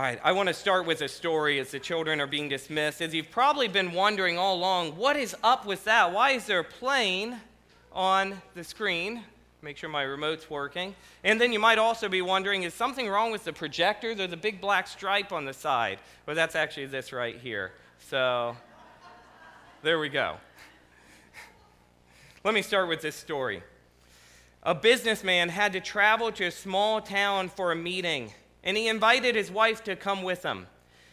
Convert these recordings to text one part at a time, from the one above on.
All right, I want to start with a story as the children are being dismissed. As you've probably been wondering all along, what is up with that? Why is there a plane on the screen? Make sure my remote's working. And then you might also be wondering, is something wrong with the projector? There's a big black stripe on the side. Well, that's actually this right here. So there we go. Let me start with this story. A businessman had to travel to a small town for a meeting and he invited his wife to come with him.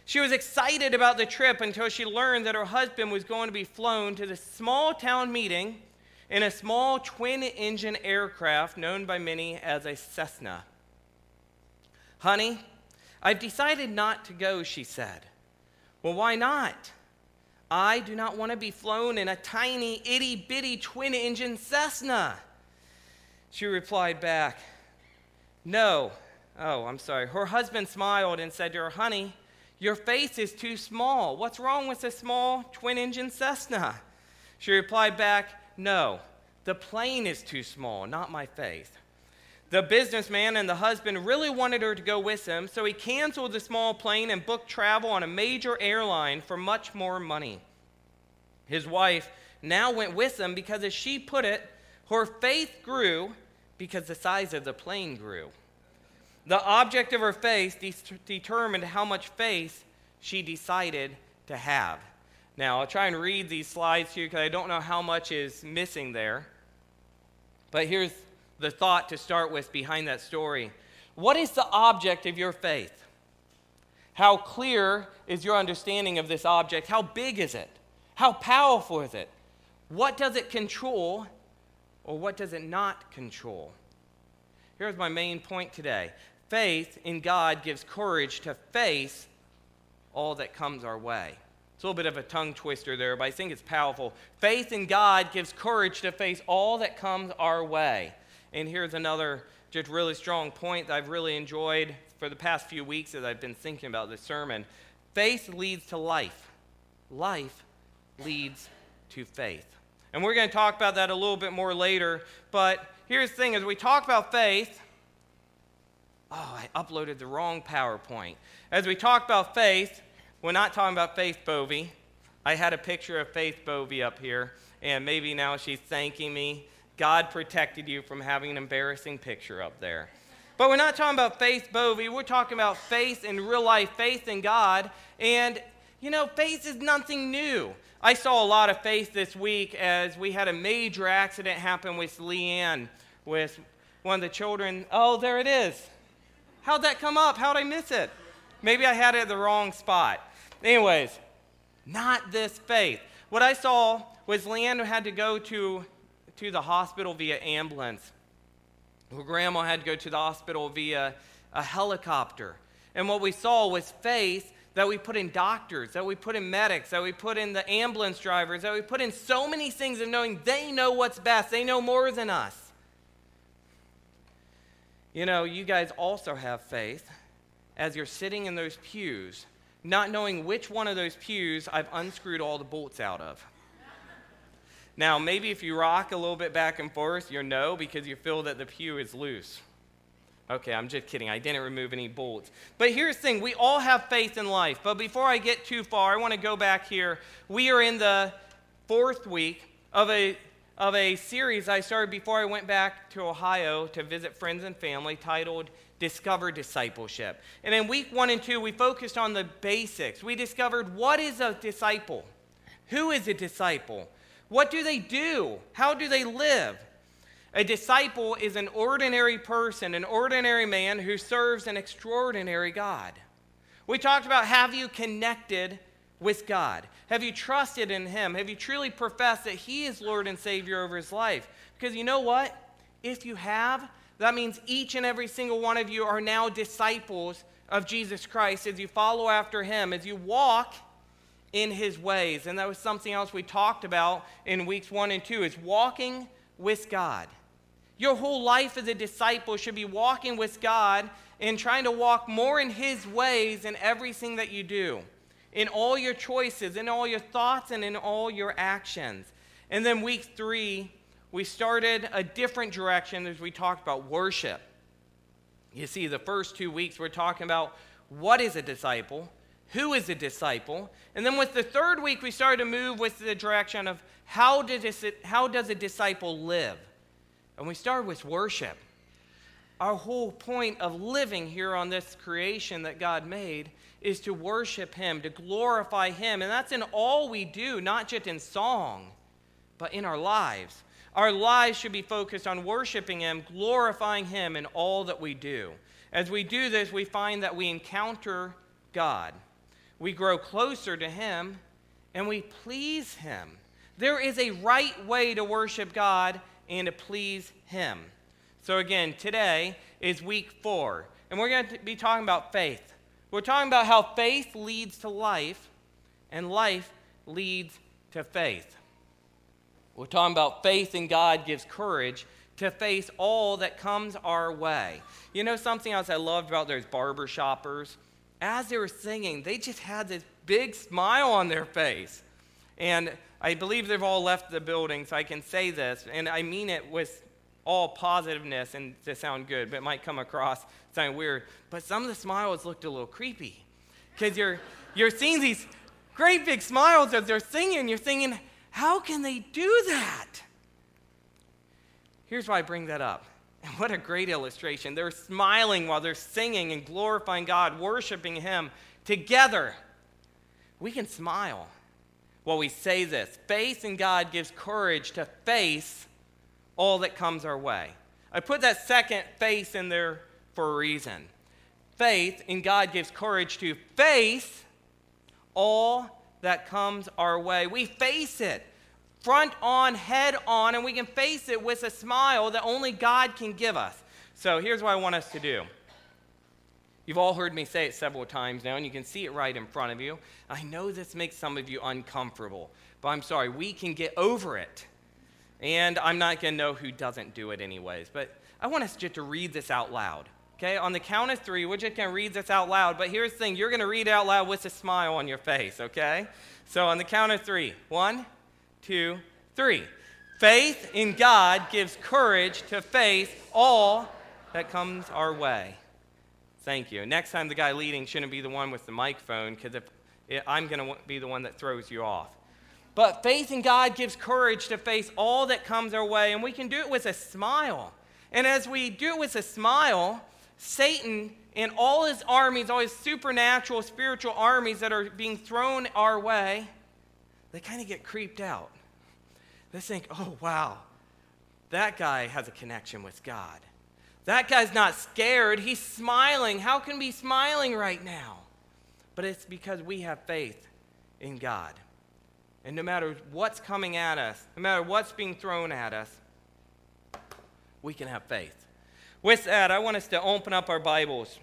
She was excited about the trip until she learned that her husband was going to be flown to the small town meeting in a small twin engine aircraft known by many as a Cessna. Honey, I've decided not to go, she said. Well, why not? I do not want to be flown in a tiny, itty bitty twin engine Cessna. She replied back, No, Oh, I'm sorry. Her husband smiled and said to her, Honey, your face is too small. What's wrong with a small twin engine Cessna? She replied back, No, the plane is too small, not my face. The businessman and the husband really wanted her to go with him, so he canceled the small plane and booked travel on a major airline for much more money. His wife now went with him because, as she put it, her faith grew because the size of the plane grew. The object of her faith de- determined how much faith she decided to have. Now, I'll try and read these slides to you because I don't know how much is missing there. But here's the thought to start with behind that story What is the object of your faith? How clear is your understanding of this object? How big is it? How powerful is it? What does it control or what does it not control? Here's my main point today Faith in God gives courage to face all that comes our way. It's a little bit of a tongue twister there, but I think it's powerful. Faith in God gives courage to face all that comes our way. And here's another just really strong point that I've really enjoyed for the past few weeks as I've been thinking about this sermon. Faith leads to life, life leads to faith. And we're going to talk about that a little bit more later. But here's the thing as we talk about faith, oh, I uploaded the wrong PowerPoint. As we talk about faith, we're not talking about Faith Bovey. I had a picture of Faith Bovey up here, and maybe now she's thanking me. God protected you from having an embarrassing picture up there. But we're not talking about Faith Bovey. We're talking about faith in real life, faith in God. And, you know, faith is nothing new. I saw a lot of faith this week as we had a major accident happen with Leanne, with one of the children. Oh, there it is. How'd that come up? How'd I miss it? Maybe I had it at the wrong spot. Anyways, not this faith. What I saw was Leanne had to go to, to the hospital via ambulance. Her grandma had to go to the hospital via a helicopter. And what we saw was faith that we put in doctors, that we put in medics, that we put in the ambulance drivers, that we put in so many things of knowing they know what's best. They know more than us. You know, you guys also have faith as you're sitting in those pews, not knowing which one of those pews I've unscrewed all the bolts out of. Now, maybe if you rock a little bit back and forth, you're no because you feel that the pew is loose. Okay, I'm just kidding. I didn't remove any bolts. But here's the thing we all have faith in life. But before I get too far, I want to go back here. We are in the fourth week of a of a series I started before I went back to Ohio to visit friends and family titled Discover Discipleship. And in week one and two, we focused on the basics. We discovered what is a disciple? Who is a disciple? What do they do? How do they live? A disciple is an ordinary person, an ordinary man who serves an extraordinary God. We talked about have you connected with God? Have you trusted in Him? Have you truly professed that He is Lord and Savior over His life? Because you know what? If you have, that means each and every single one of you are now disciples of Jesus Christ as you follow after Him, as you walk in His ways. And that was something else we talked about in weeks one and two is walking with God. Your whole life as a disciple should be walking with God and trying to walk more in His ways in everything that you do in all your choices, in all your thoughts, and in all your actions. And then week three, we started a different direction as we talked about worship. You see, the first two weeks we're talking about what is a disciple, who is a disciple, and then with the third week, we started to move with the direction of how, how does a disciple live? And we started with worship. Our whole point of living here on this creation that God made is to worship Him, to glorify Him. And that's in all we do, not just in song, but in our lives. Our lives should be focused on worshiping Him, glorifying Him in all that we do. As we do this, we find that we encounter God, we grow closer to Him, and we please Him. There is a right way to worship God and to please Him. So, again, today is week four, and we're going to be talking about faith. We're talking about how faith leads to life, and life leads to faith. We're talking about faith in God gives courage to face all that comes our way. You know something else I loved about those barber shoppers? As they were singing, they just had this big smile on their face. And I believe they've all left the building, so I can say this, and I mean it with all positiveness and to sound good, but it might come across sounding weird. But some of the smiles looked a little creepy because you're, you're seeing these great big smiles as they're singing. You're thinking, how can they do that? Here's why I bring that up. And what a great illustration. They're smiling while they're singing and glorifying God, worshiping Him together. We can smile while we say this. Faith in God gives courage to face all that comes our way. I put that second faith in there for a reason. Faith in God gives courage to face all that comes our way. We face it front on, head on, and we can face it with a smile that only God can give us. So here's what I want us to do. You've all heard me say it several times now, and you can see it right in front of you. I know this makes some of you uncomfortable, but I'm sorry, we can get over it. And I'm not going to know who doesn't do it, anyways. But I want us just to read this out loud. Okay, on the count of three, we're just going to read this out loud. But here's the thing you're going to read it out loud with a smile on your face, okay? So on the count of three one, two, three. Faith in God gives courage to face all that comes our way. Thank you. Next time, the guy leading shouldn't be the one with the microphone because if I'm going to be the one that throws you off. But faith in God gives courage to face all that comes our way, and we can do it with a smile. And as we do it with a smile, Satan and all his armies, all his supernatural, spiritual armies that are being thrown our way, they kind of get creeped out. They think, oh, wow, that guy has a connection with God. That guy's not scared. He's smiling. How can we be smiling right now? But it's because we have faith in God. And no matter what's coming at us, no matter what's being thrown at us, we can have faith. With that, I want us to open up our Bibles.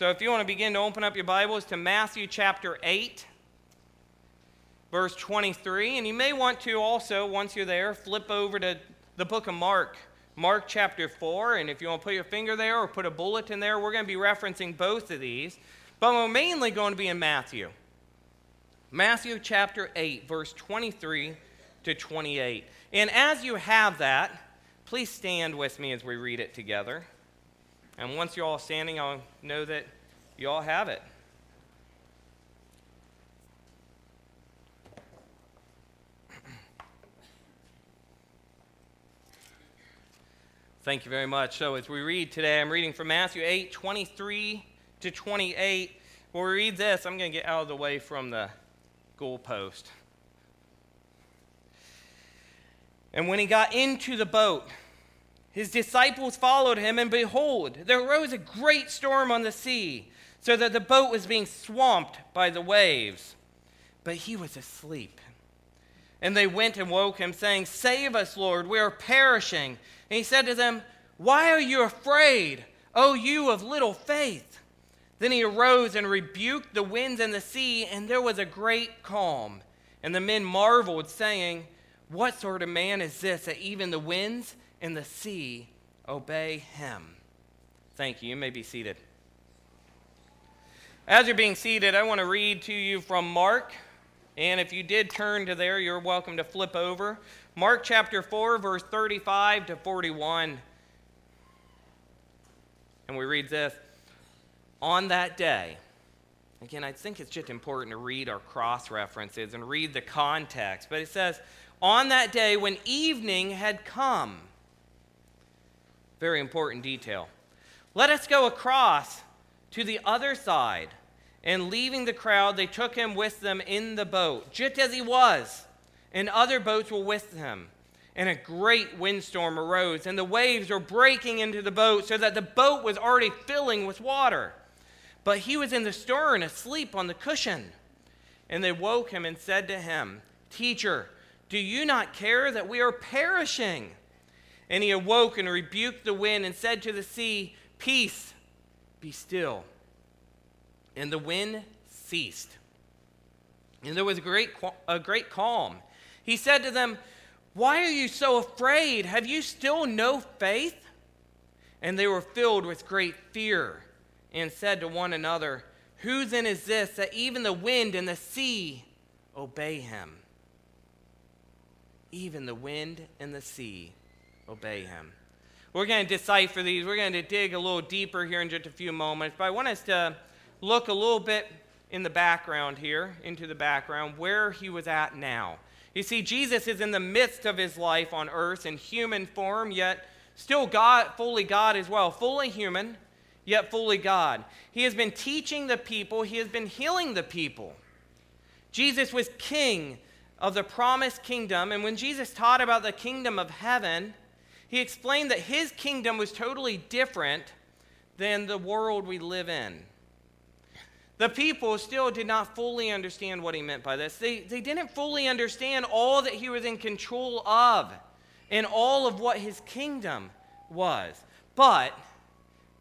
So if you want to begin to open up your Bibles to Matthew chapter 8, verse 23, and you may want to also, once you're there, flip over to the book of Mark. Mark chapter 4, and if you want to put your finger there or put a bullet in there, we're going to be referencing both of these, but we're mainly going to be in Matthew. Matthew chapter 8, verse 23 to 28. And as you have that, please stand with me as we read it together. And once you're all standing, I'll know that you all have it. Thank you very much. So, as we read today, I'm reading from Matthew 8 23 to 28. When we read this, I'm going to get out of the way from the goalpost. And when he got into the boat, his disciples followed him, and behold, there arose a great storm on the sea, so that the boat was being swamped by the waves. But he was asleep. And they went and woke him, saying, Save us, Lord, we are perishing. And he said to them, Why are you afraid, O you of little faith? Then he arose and rebuked the winds and the sea, and there was a great calm. And the men marveled, saying, What sort of man is this that even the winds and the sea obey him? Thank you. You may be seated. As you're being seated, I want to read to you from Mark. And if you did turn to there, you're welcome to flip over. Mark chapter 4, verse 35 to 41. And we read this on that day, Again, I think it's just important to read our cross references and read the context. But it says, On that day when evening had come, very important detail. Let us go across to the other side. And leaving the crowd, they took him with them in the boat, just as he was, and other boats were with him. And a great windstorm arose, and the waves were breaking into the boat, so that the boat was already filling with water. But he was in the stern, asleep on the cushion. And they woke him and said to him, Teacher, do you not care that we are perishing? And he awoke and rebuked the wind and said to the sea, Peace, be still. And the wind ceased. And there was a great, a great calm. He said to them, Why are you so afraid? Have you still no faith? And they were filled with great fear and said to one another, Whose then is this that even the wind and the sea obey him? Even the wind and the sea obey him. We're going to decipher these. We're going to dig a little deeper here in just a few moments. But I want us to look a little bit in the background here, into the background, where he was at now. You see, Jesus is in the midst of his life on earth in human form, yet still God, fully God as well, fully human, yet fully God. He has been teaching the people, he has been healing the people. Jesus was king of the promised kingdom, and when Jesus taught about the kingdom of heaven, he explained that his kingdom was totally different than the world we live in. The people still did not fully understand what he meant by this. They, they didn't fully understand all that he was in control of and all of what his kingdom was. But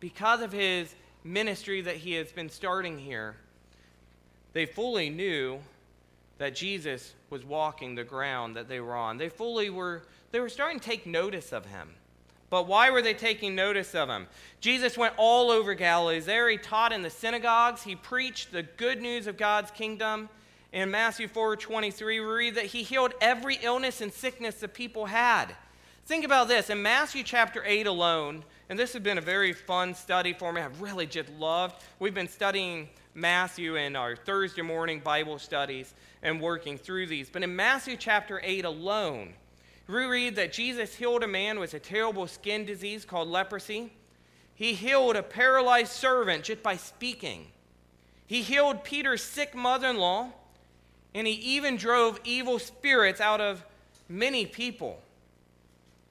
because of his ministry that he has been starting here, they fully knew that Jesus was walking the ground that they were on. They fully were they were starting to take notice of him. But why were they taking notice of him? Jesus went all over Galilee. There he taught in the synagogues. He preached the good news of God's kingdom. In Matthew 4 23, we read that he healed every illness and sickness that people had. Think about this. In Matthew chapter 8 alone, and this has been a very fun study for me, I've really just loved. We've been studying Matthew in our Thursday morning Bible studies and working through these. But in Matthew chapter 8 alone, we read that Jesus healed a man with a terrible skin disease called leprosy. He healed a paralyzed servant just by speaking. He healed Peter's sick mother in law, and he even drove evil spirits out of many people.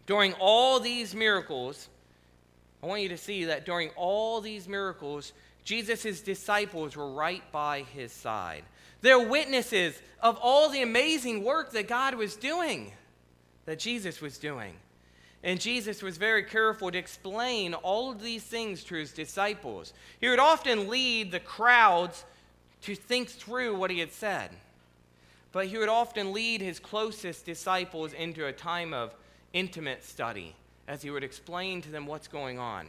During all these miracles, I want you to see that during all these miracles, Jesus' disciples were right by his side. They're witnesses of all the amazing work that God was doing that Jesus was doing. And Jesus was very careful to explain all of these things to his disciples. He would often lead the crowds to think through what he had said. But he would often lead his closest disciples into a time of intimate study as he would explain to them what's going on.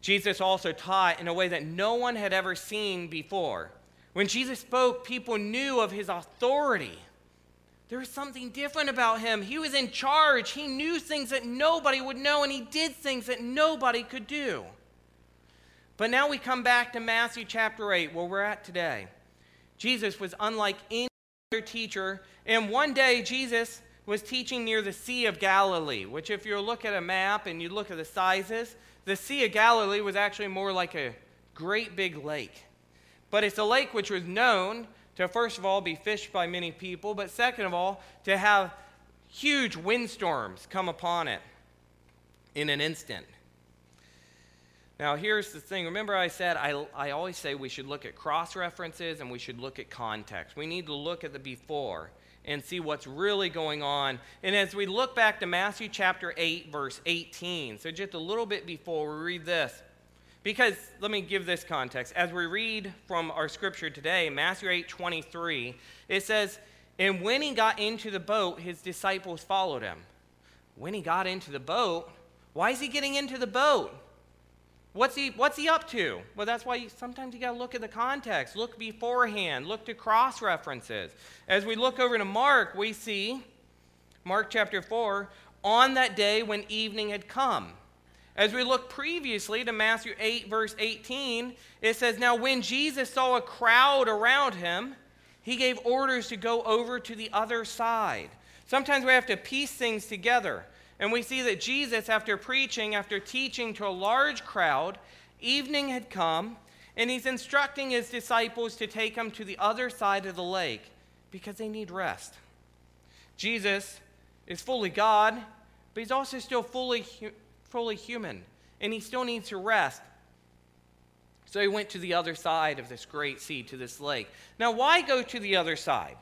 Jesus also taught in a way that no one had ever seen before. When Jesus spoke, people knew of his authority there was something different about him. He was in charge. He knew things that nobody would know, and he did things that nobody could do. But now we come back to Matthew chapter 8, where we're at today. Jesus was unlike any other teacher, and one day Jesus was teaching near the Sea of Galilee, which, if you look at a map and you look at the sizes, the Sea of Galilee was actually more like a great big lake. But it's a lake which was known to, first of all, be fished by many people, but second of all, to have huge windstorms come upon it in an instant. Now, here's the thing. Remember, I said I, I always say we should look at cross references and we should look at context. We need to look at the before and see what's really going on. And as we look back to Matthew chapter 8, verse 18, so just a little bit before we read this. Because let me give this context. As we read from our scripture today, Matthew 8 23, it says, And when he got into the boat, his disciples followed him. When he got into the boat, why is he getting into the boat? What's he, what's he up to? Well, that's why you, sometimes you got to look at the context, look beforehand, look to cross references. As we look over to Mark, we see, Mark chapter 4, on that day when evening had come. As we look previously to Matthew 8, verse 18, it says, Now when Jesus saw a crowd around him, he gave orders to go over to the other side. Sometimes we have to piece things together. And we see that Jesus, after preaching, after teaching to a large crowd, evening had come, and he's instructing his disciples to take him to the other side of the lake because they need rest. Jesus is fully God, but he's also still fully fully human, and he still needs to rest. So he went to the other side of this great sea, to this lake. Now, why go to the other side?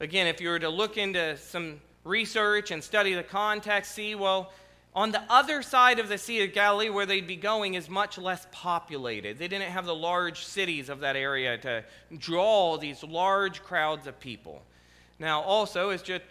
Again, if you were to look into some research and study the context, see, well, on the other side of the Sea of Galilee, where they'd be going, is much less populated. They didn't have the large cities of that area to draw these large crowds of people. Now, also, it's just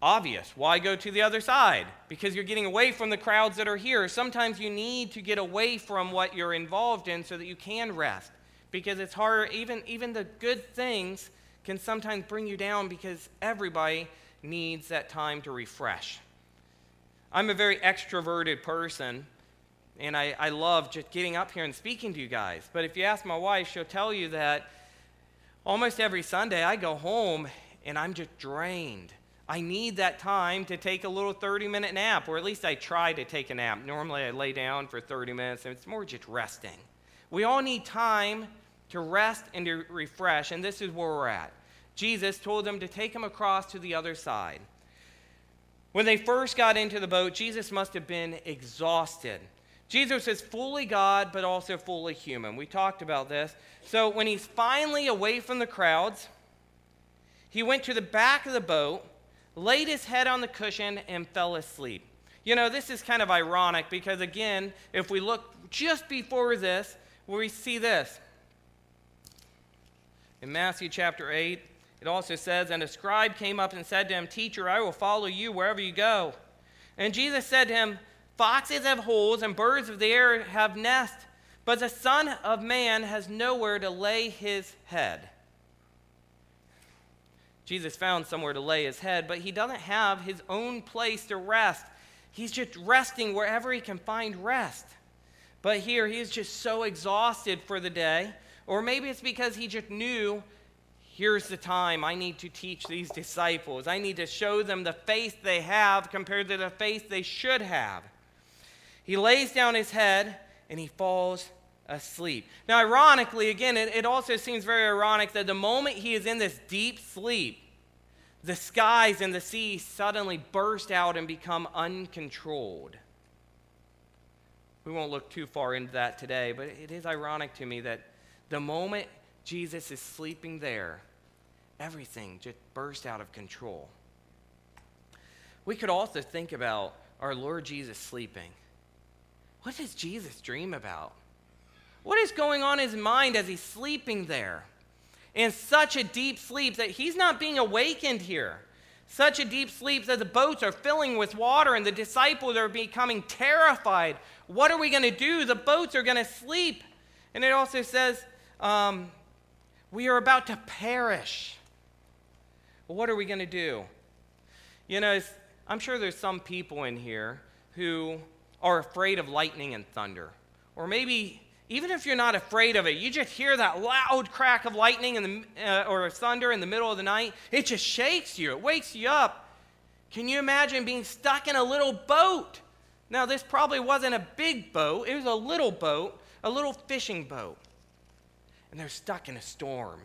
obvious. Why go to the other side? Because you're getting away from the crowds that are here. Sometimes you need to get away from what you're involved in so that you can rest. Because it's harder, even, even the good things can sometimes bring you down because everybody needs that time to refresh. I'm a very extroverted person, and I, I love just getting up here and speaking to you guys. But if you ask my wife, she'll tell you that almost every Sunday I go home and I'm just drained. I need that time to take a little 30 minute nap, or at least I try to take a nap. Normally I lay down for 30 minutes, and it's more just resting. We all need time to rest and to refresh, and this is where we're at. Jesus told them to take him across to the other side. When they first got into the boat, Jesus must have been exhausted. Jesus is fully God, but also fully human. We talked about this. So when he's finally away from the crowds, he went to the back of the boat laid his head on the cushion, and fell asleep. You know, this is kind of ironic because, again, if we look just before this, we see this. In Matthew chapter 8, it also says, And a scribe came up and said to him, Teacher, I will follow you wherever you go. And Jesus said to him, Foxes have holes and birds of the air have nests, but the Son of Man has nowhere to lay his head. Jesus found somewhere to lay his head, but he doesn't have his own place to rest. He's just resting wherever he can find rest. But here, he is just so exhausted for the day. Or maybe it's because he just knew here's the time I need to teach these disciples. I need to show them the faith they have compared to the faith they should have. He lays down his head and he falls asleep. Now, ironically, again, it, it also seems very ironic that the moment he is in this deep sleep, the skies and the sea suddenly burst out and become uncontrolled. We won't look too far into that today, but it is ironic to me that the moment Jesus is sleeping there, everything just burst out of control. We could also think about our Lord Jesus sleeping. What does Jesus dream about? What is going on in his mind as he's sleeping there? In such a deep sleep that he's not being awakened here. Such a deep sleep that the boats are filling with water and the disciples are becoming terrified. What are we going to do? The boats are going to sleep. And it also says, um, we are about to perish. Well, what are we going to do? You know, I'm sure there's some people in here who are afraid of lightning and thunder. Or maybe even if you're not afraid of it, you just hear that loud crack of lightning in the, uh, or thunder in the middle of the night, it just shakes you, it wakes you up. Can you imagine being stuck in a little boat? Now, this probably wasn't a big boat, it was a little boat, a little fishing boat. And they're stuck in a storm.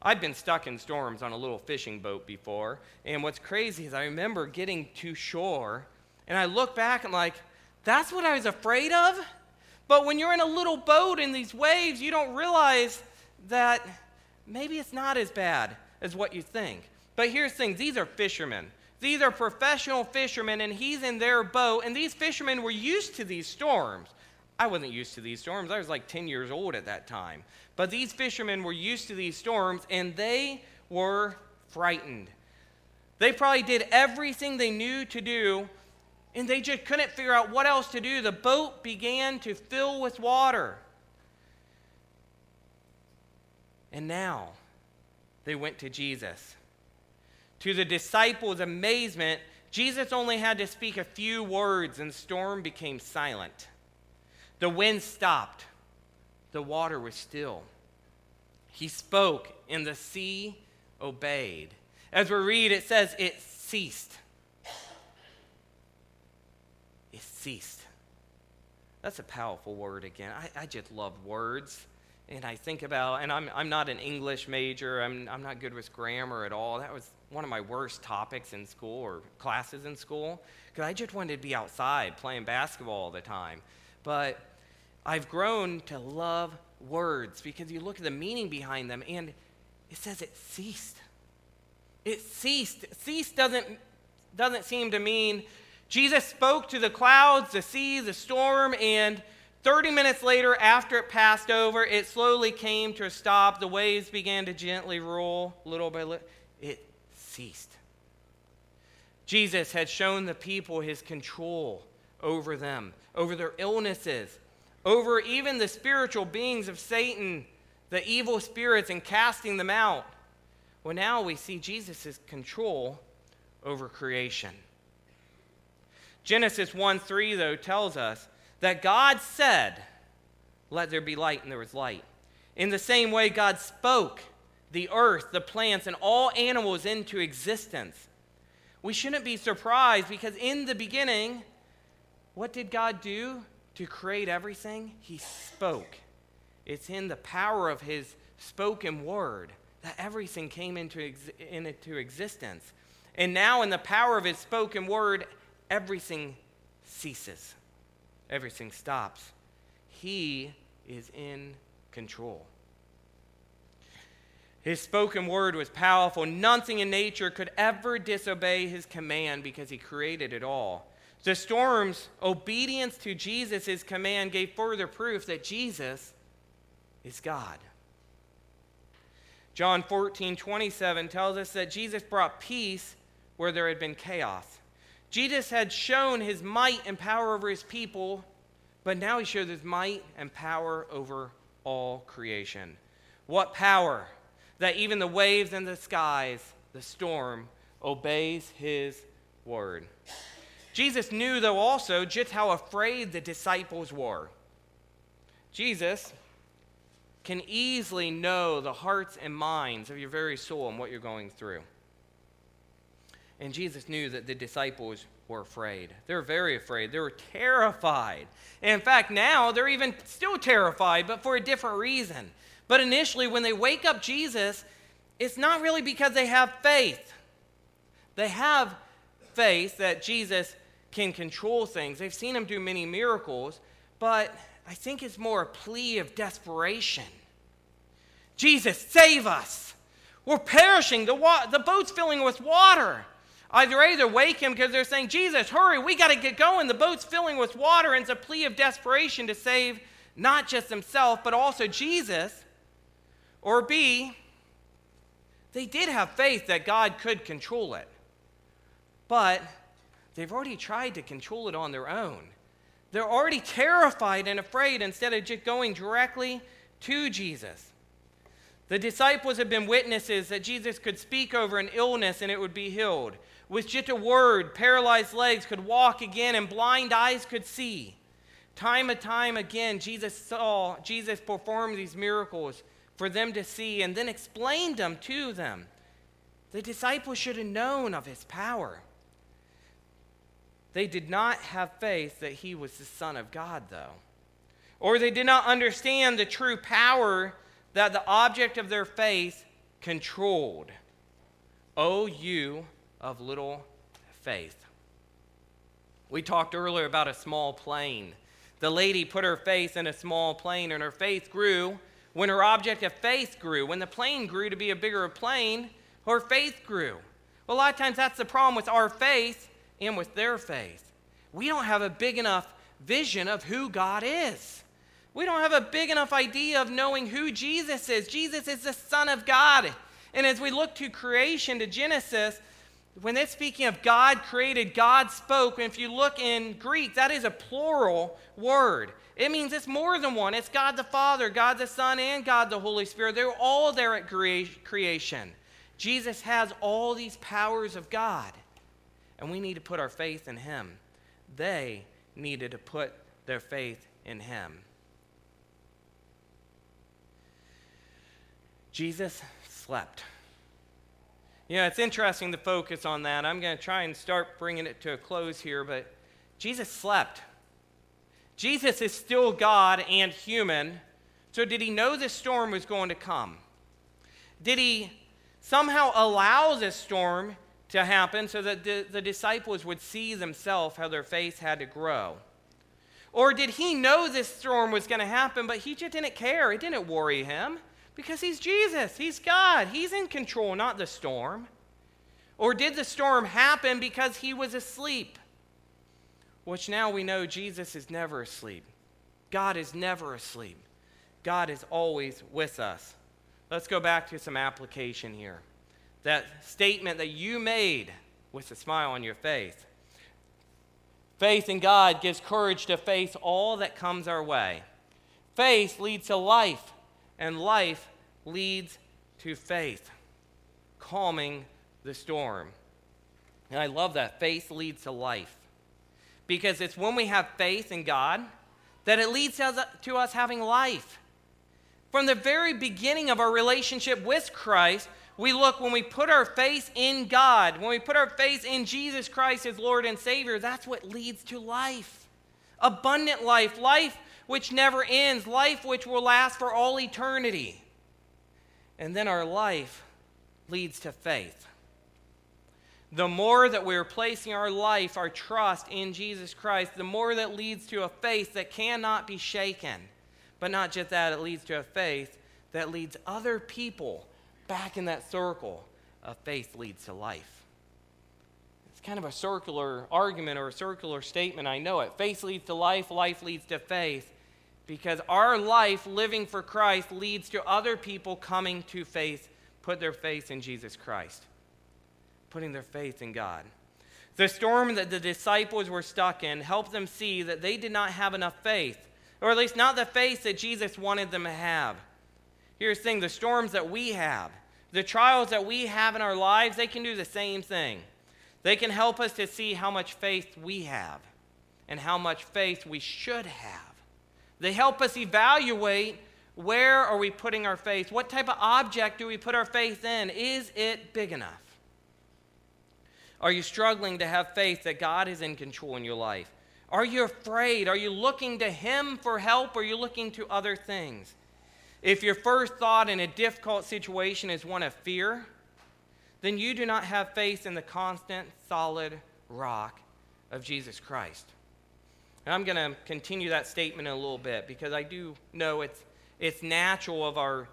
I've been stuck in storms on a little fishing boat before. And what's crazy is I remember getting to shore and I look back and like, that's what I was afraid of? But when you're in a little boat in these waves, you don't realize that maybe it's not as bad as what you think. But here's the thing these are fishermen. These are professional fishermen, and he's in their boat, and these fishermen were used to these storms. I wasn't used to these storms. I was like 10 years old at that time. But these fishermen were used to these storms, and they were frightened. They probably did everything they knew to do and they just couldn't figure out what else to do. The boat began to fill with water. And now they went to Jesus. To the disciples' amazement, Jesus only had to speak a few words, and storm became silent. The wind stopped, the water was still. He spoke, and the sea obeyed. As we read, it says it ceased. It ceased. That's a powerful word again. I, I just love words. And I think about, and I'm, I'm not an English major, I'm, I'm not good with grammar at all. That was one of my worst topics in school or classes in school because I just wanted to be outside playing basketball all the time. But I've grown to love words because you look at the meaning behind them and it says it ceased. It ceased. Cease doesn't, doesn't seem to mean Jesus spoke to the clouds, the sea, the storm, and 30 minutes later, after it passed over, it slowly came to a stop. The waves began to gently roll little by little. It ceased. Jesus had shown the people his control over them, over their illnesses, over even the spiritual beings of Satan, the evil spirits, and casting them out. Well, now we see Jesus' control over creation. Genesis 1 3, though, tells us that God said, Let there be light, and there was light. In the same way, God spoke the earth, the plants, and all animals into existence. We shouldn't be surprised because in the beginning, what did God do to create everything? He spoke. It's in the power of His spoken word that everything came into, ex- into existence. And now, in the power of His spoken word, everything ceases, everything stops. He is in control. His spoken word was powerful. Nothing in nature could ever disobey his command because he created it all. The storm's obedience to Jesus' command gave further proof that Jesus is God. John 14, 27 tells us that Jesus brought peace where there had been chaos. Jesus had shown his might and power over his people, but now he shows his might and power over all creation. What power? That even the waves and the skies, the storm, obeys his word. Jesus knew, though, also just how afraid the disciples were. Jesus can easily know the hearts and minds of your very soul and what you're going through. And Jesus knew that the disciples were afraid. They're very afraid. They were terrified. And in fact, now they're even still terrified, but for a different reason. But initially, when they wake up Jesus, it's not really because they have faith. They have faith that Jesus can control things. They've seen him do many miracles, but I think it's more a plea of desperation. Jesus, save us. We're perishing. The, wa- the boat's filling with water. Either A, they wake him because they're saying, Jesus, hurry, we got to get going. The boat's filling with water, and it's a plea of desperation to save not just himself, but also Jesus. Or B, they did have faith that God could control it, but they've already tried to control it on their own. They're already terrified and afraid instead of just going directly to Jesus. The disciples had been witnesses that Jesus could speak over an illness and it would be healed. With just a word, paralyzed legs could walk again and blind eyes could see. Time and time again, Jesus saw, Jesus performed these miracles for them to see and then explained them to them. The disciples should have known of his power. They did not have faith that he was the Son of God, though. Or they did not understand the true power that the object of their faith controlled. Oh, you of little faith. We talked earlier about a small plane. The lady put her faith in a small plane, and her faith grew when her object of faith grew. When the plane grew to be a bigger plane, her faith grew. Well, a lot of times that's the problem with our faith and with their faith. We don't have a big enough vision of who God is. We don't have a big enough idea of knowing who Jesus is. Jesus is the Son of God. And as we look to creation, to Genesis, when it's speaking of God created, God spoke, and if you look in Greek, that is a plural word. It means it's more than one. It's God the Father, God the Son, and God the Holy Spirit. They're all there at creation. Jesus has all these powers of God. and we need to put our faith in Him. They needed to put their faith in Him. Jesus slept. You know, it's interesting to focus on that. I'm going to try and start bringing it to a close here, but Jesus slept. Jesus is still God and human. So, did he know this storm was going to come? Did he somehow allow this storm to happen so that the, the disciples would see themselves how their faith had to grow? Or did he know this storm was going to happen, but he just didn't care? It didn't worry him because he's Jesus, he's God, he's in control, not the storm. Or did the storm happen because he was asleep? Which now we know Jesus is never asleep. God is never asleep. God is always with us. Let's go back to some application here. That statement that you made with a smile on your face. Faith in God gives courage to face all that comes our way. Faith leads to life, and life leads to faith, calming the storm. And I love that. Faith leads to life. Because it's when we have faith in God that it leads to us having life. From the very beginning of our relationship with Christ, we look when we put our faith in God, when we put our faith in Jesus Christ as Lord and Savior, that's what leads to life. Abundant life, life which never ends, life which will last for all eternity. And then our life leads to faith. The more that we're placing our life, our trust in Jesus Christ, the more that leads to a faith that cannot be shaken. But not just that, it leads to a faith that leads other people back in that circle of faith leads to life. It's kind of a circular argument or a circular statement. I know it. Faith leads to life, life leads to faith. Because our life living for Christ leads to other people coming to faith, put their faith in Jesus Christ, putting their faith in God. The storm that the disciples were stuck in helped them see that they did not have enough faith, or at least not the faith that Jesus wanted them to have. Here's the thing the storms that we have, the trials that we have in our lives, they can do the same thing. They can help us to see how much faith we have and how much faith we should have. They help us evaluate where are we putting our faith? What type of object do we put our faith in? Is it big enough? Are you struggling to have faith that God is in control in your life? Are you afraid? Are you looking to Him for help or are you looking to other things? If your first thought in a difficult situation is one of fear, then you do not have faith in the constant, solid rock of Jesus Christ. And I'm going to continue that statement in a little bit because I do know it's, it's natural of our,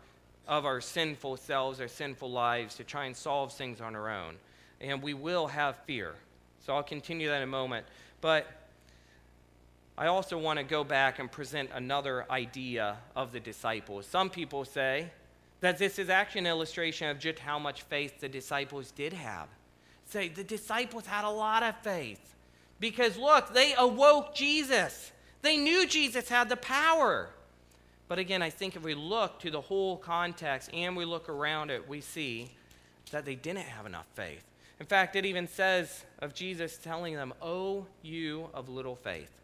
of our sinful selves, our sinful lives, to try and solve things on our own. And we will have fear. So I'll continue that in a moment. But I also want to go back and present another idea of the disciples. Some people say that this is actually an illustration of just how much faith the disciples did have. Say the disciples had a lot of faith because look, they awoke Jesus. They knew Jesus had the power. But again, I think if we look to the whole context and we look around it, we see that they didn't have enough faith. In fact, it even says of Jesus telling them, Oh, you of little faith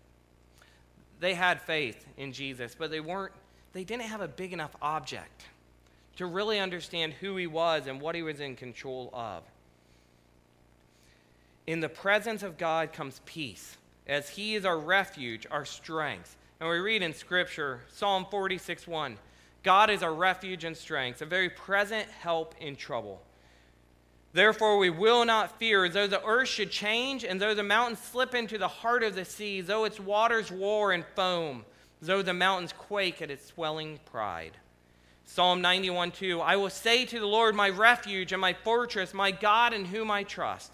they had faith in Jesus, but they weren't they didn't have a big enough object to really understand who he was and what he was in control of. In the presence of God comes peace, as he is our refuge, our strength. And we read in Scripture, Psalm 46 1, God is our refuge and strength, a very present help in trouble. Therefore, we will not fear, though the earth should change, and though the mountains slip into the heart of the sea, though its waters roar and foam, though the mountains quake at its swelling pride. Psalm 91 2 I will say to the Lord, my refuge and my fortress, my God in whom I trust.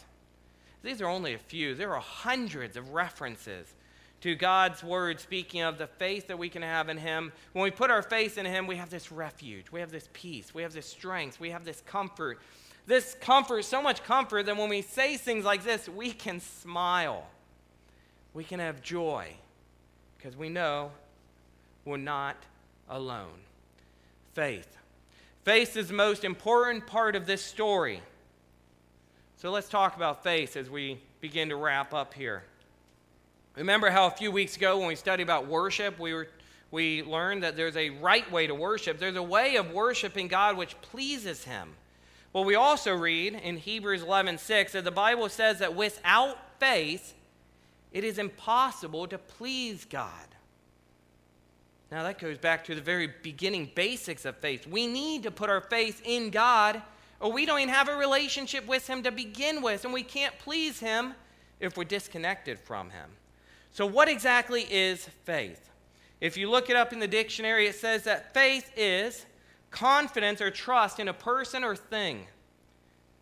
These are only a few. There are hundreds of references to God's word speaking of the faith that we can have in Him. When we put our faith in Him, we have this refuge, we have this peace, we have this strength, we have this comfort this comfort, so much comfort that when we say things like this, we can smile. We can have joy because we know we're not alone. Faith. Faith is the most important part of this story. So let's talk about faith as we begin to wrap up here. Remember how a few weeks ago when we studied about worship, we, were, we learned that there's a right way to worship. There's a way of worshiping God which pleases Him. Well, we also read in Hebrews 11 6 that the Bible says that without faith, it is impossible to please God. Now, that goes back to the very beginning basics of faith. We need to put our faith in God, or we don't even have a relationship with Him to begin with, and we can't please Him if we're disconnected from Him. So, what exactly is faith? If you look it up in the dictionary, it says that faith is confidence or trust in a person or thing.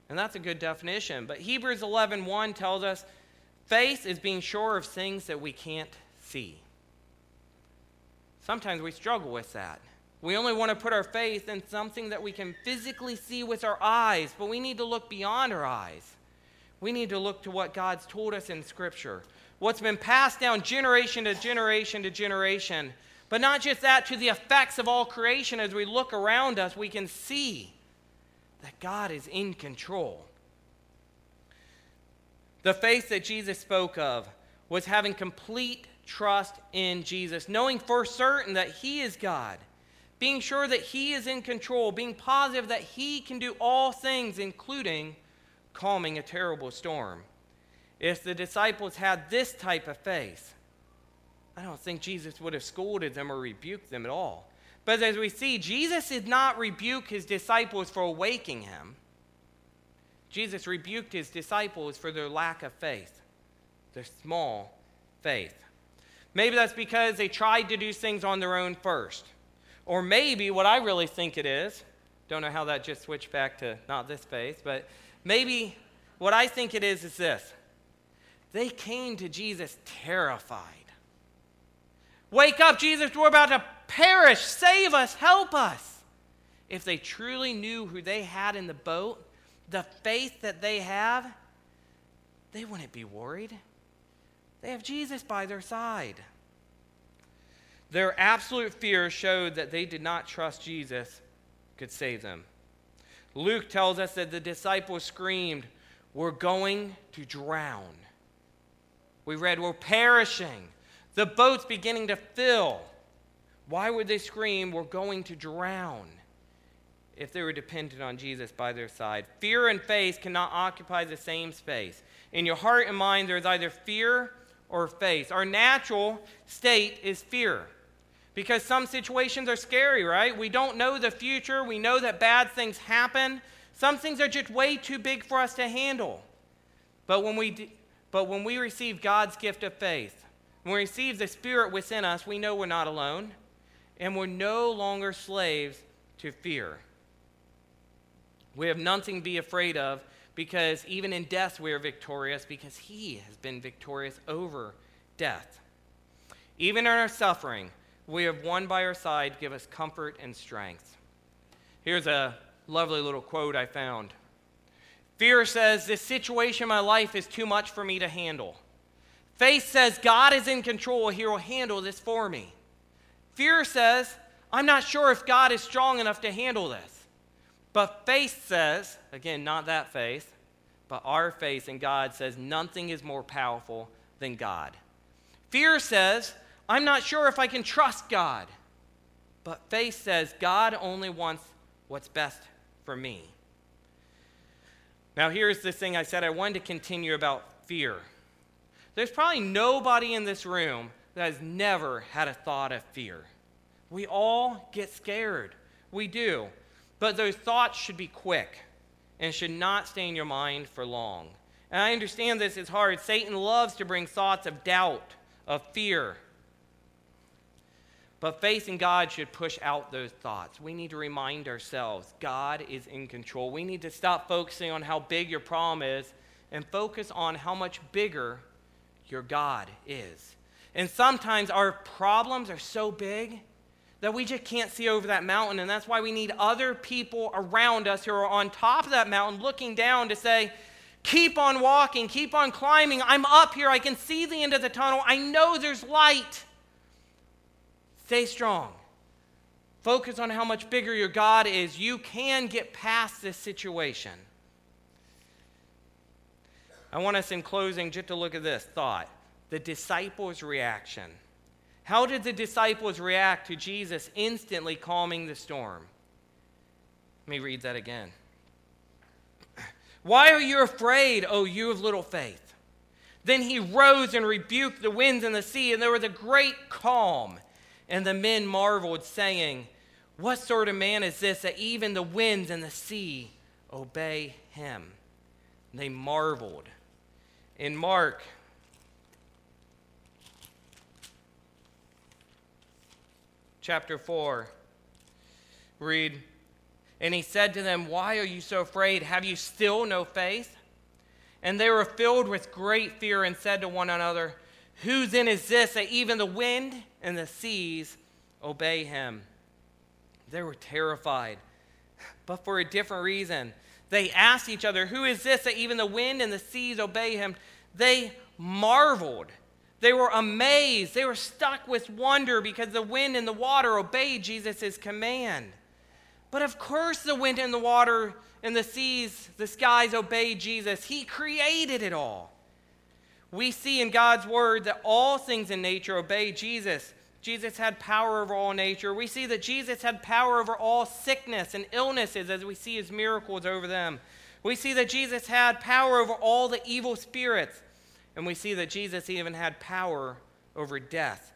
And that's a good definition. But Hebrews 11:1 1 tells us faith is being sure of things that we can't see. Sometimes we struggle with that. We only want to put our faith in something that we can physically see with our eyes, but we need to look beyond our eyes. We need to look to what God's told us in Scripture, what's been passed down generation to generation to generation. But not just that, to the effects of all creation, as we look around us, we can see that God is in control. The faith that Jesus spoke of was having complete trust in Jesus, knowing for certain that He is God, being sure that He is in control, being positive that He can do all things, including calming a terrible storm. If the disciples had this type of faith, I don't think Jesus would have scolded them or rebuked them at all. But as we see, Jesus did not rebuke his disciples for awaking him. Jesus rebuked his disciples for their lack of faith, their small faith. Maybe that's because they tried to do things on their own first. Or maybe what I really think it is, don't know how that just switched back to not this faith, but maybe what I think it is is this. They came to Jesus terrified. Wake up, Jesus, we're about to perish. Save us, help us. If they truly knew who they had in the boat, the faith that they have, they wouldn't be worried. They have Jesus by their side. Their absolute fear showed that they did not trust Jesus could save them. Luke tells us that the disciples screamed, We're going to drown. We read, We're perishing. The boat's beginning to fill. Why would they scream, We're going to drown? If they were dependent on Jesus by their side. Fear and faith cannot occupy the same space. In your heart and mind, there's either fear or faith. Our natural state is fear because some situations are scary, right? We don't know the future, we know that bad things happen. Some things are just way too big for us to handle. But when we, but when we receive God's gift of faith, when we receive the Spirit within us, we know we're not alone and we're no longer slaves to fear. We have nothing to be afraid of because even in death we are victorious because he has been victorious over death. Even in our suffering, we have one by our side give us comfort and strength. Here's a lovely little quote I found. Fear says, This situation in my life is too much for me to handle. Faith says, God is in control. He will handle this for me. Fear says, I'm not sure if God is strong enough to handle this. But faith says, again, not that faith, but our faith in God says nothing is more powerful than God. Fear says, I'm not sure if I can trust God. But faith says, God only wants what's best for me. Now, here's the thing I said I wanted to continue about fear. There's probably nobody in this room that has never had a thought of fear. We all get scared. We do. But those thoughts should be quick and should not stay in your mind for long. And I understand this is hard. Satan loves to bring thoughts of doubt, of fear. But faith in God should push out those thoughts. We need to remind ourselves God is in control. We need to stop focusing on how big your problem is and focus on how much bigger your God is. And sometimes our problems are so big that we just can't see over that mountain. And that's why we need other people around us who are on top of that mountain looking down to say, Keep on walking, keep on climbing. I'm up here. I can see the end of the tunnel. I know there's light. Stay strong. Focus on how much bigger your God is. You can get past this situation. I want us in closing just to look at this thought the disciples' reaction. How did the disciples react to Jesus instantly calming the storm? Let me read that again. Why are you afraid, O you of little faith? Then he rose and rebuked the winds and the sea, and there was a great calm. And the men marveled, saying, What sort of man is this that even the winds and the sea obey him? And they marveled. In Mark, chapter 4, read, And he said to them, Why are you so afraid? Have you still no faith? And they were filled with great fear and said to one another, Whose then is this that even the wind and the seas obey him? They were terrified, but for a different reason. They asked each other, Who is this that even the wind and the seas obey him? They marveled. They were amazed. They were stuck with wonder because the wind and the water obeyed Jesus' command. But of course, the wind and the water and the seas, the skies obeyed Jesus. He created it all. We see in God's word that all things in nature obey Jesus. Jesus had power over all nature. We see that Jesus had power over all sickness and illnesses as we see his miracles over them. We see that Jesus had power over all the evil spirits. And we see that Jesus even had power over death.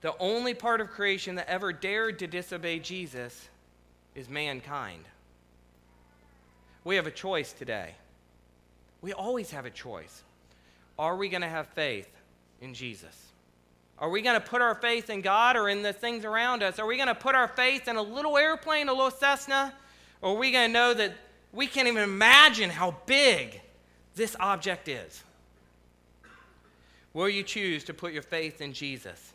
The only part of creation that ever dared to disobey Jesus is mankind. We have a choice today. We always have a choice. Are we going to have faith in Jesus? Are we going to put our faith in God or in the things around us? Are we going to put our faith in a little airplane, a little Cessna? Or are we going to know that we can't even imagine how big this object is? Will you choose to put your faith in Jesus?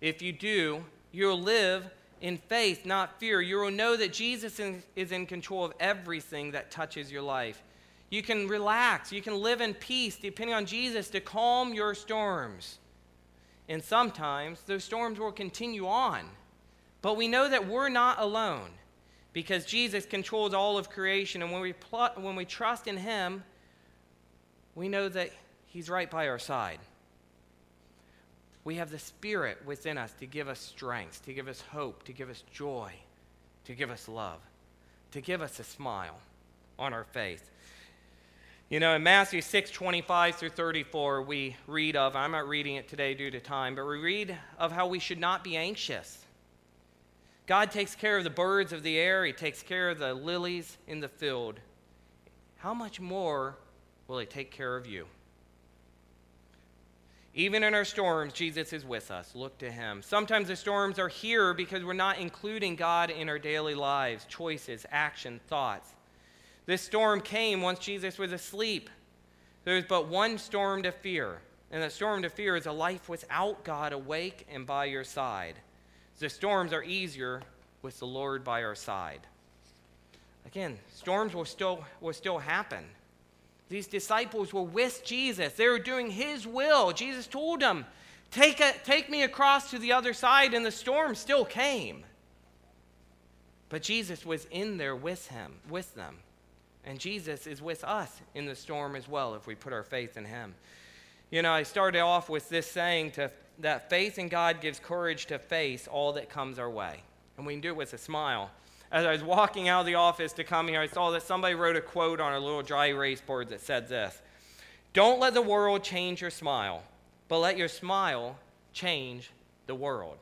If you do, you'll live in faith, not fear. You will know that Jesus is in control of everything that touches your life. You can relax. You can live in peace, depending on Jesus to calm your storms. And sometimes those storms will continue on. But we know that we're not alone because Jesus controls all of creation. And when we, pl- when we trust in Him, we know that He's right by our side we have the Spirit within us to give us strength, to give us hope, to give us joy, to give us love, to give us a smile on our faith. You know, in Matthew 6 25 through 34, we read of, I'm not reading it today due to time, but we read of how we should not be anxious. God takes care of the birds of the air, He takes care of the lilies in the field. How much more will He take care of you? Even in our storms, Jesus is with us. Look to him. Sometimes the storms are here because we're not including God in our daily lives, choices, action, thoughts. This storm came once Jesus was asleep. There's but one storm to fear, and the storm to fear is a life without God awake and by your side. The storms are easier with the Lord by our side. Again, storms will still, will still happen. These disciples were with Jesus. They were doing his will. Jesus told them, take, a, take me across to the other side, and the storm still came. But Jesus was in there with him, with them. And Jesus is with us in the storm as well if we put our faith in him. You know, I started off with this saying to, that faith in God gives courage to face all that comes our way. And we can do it with a smile as I was walking out of the office to come here, I saw that somebody wrote a quote on a little dry erase board that said this Don't let the world change your smile, but let your smile change the world.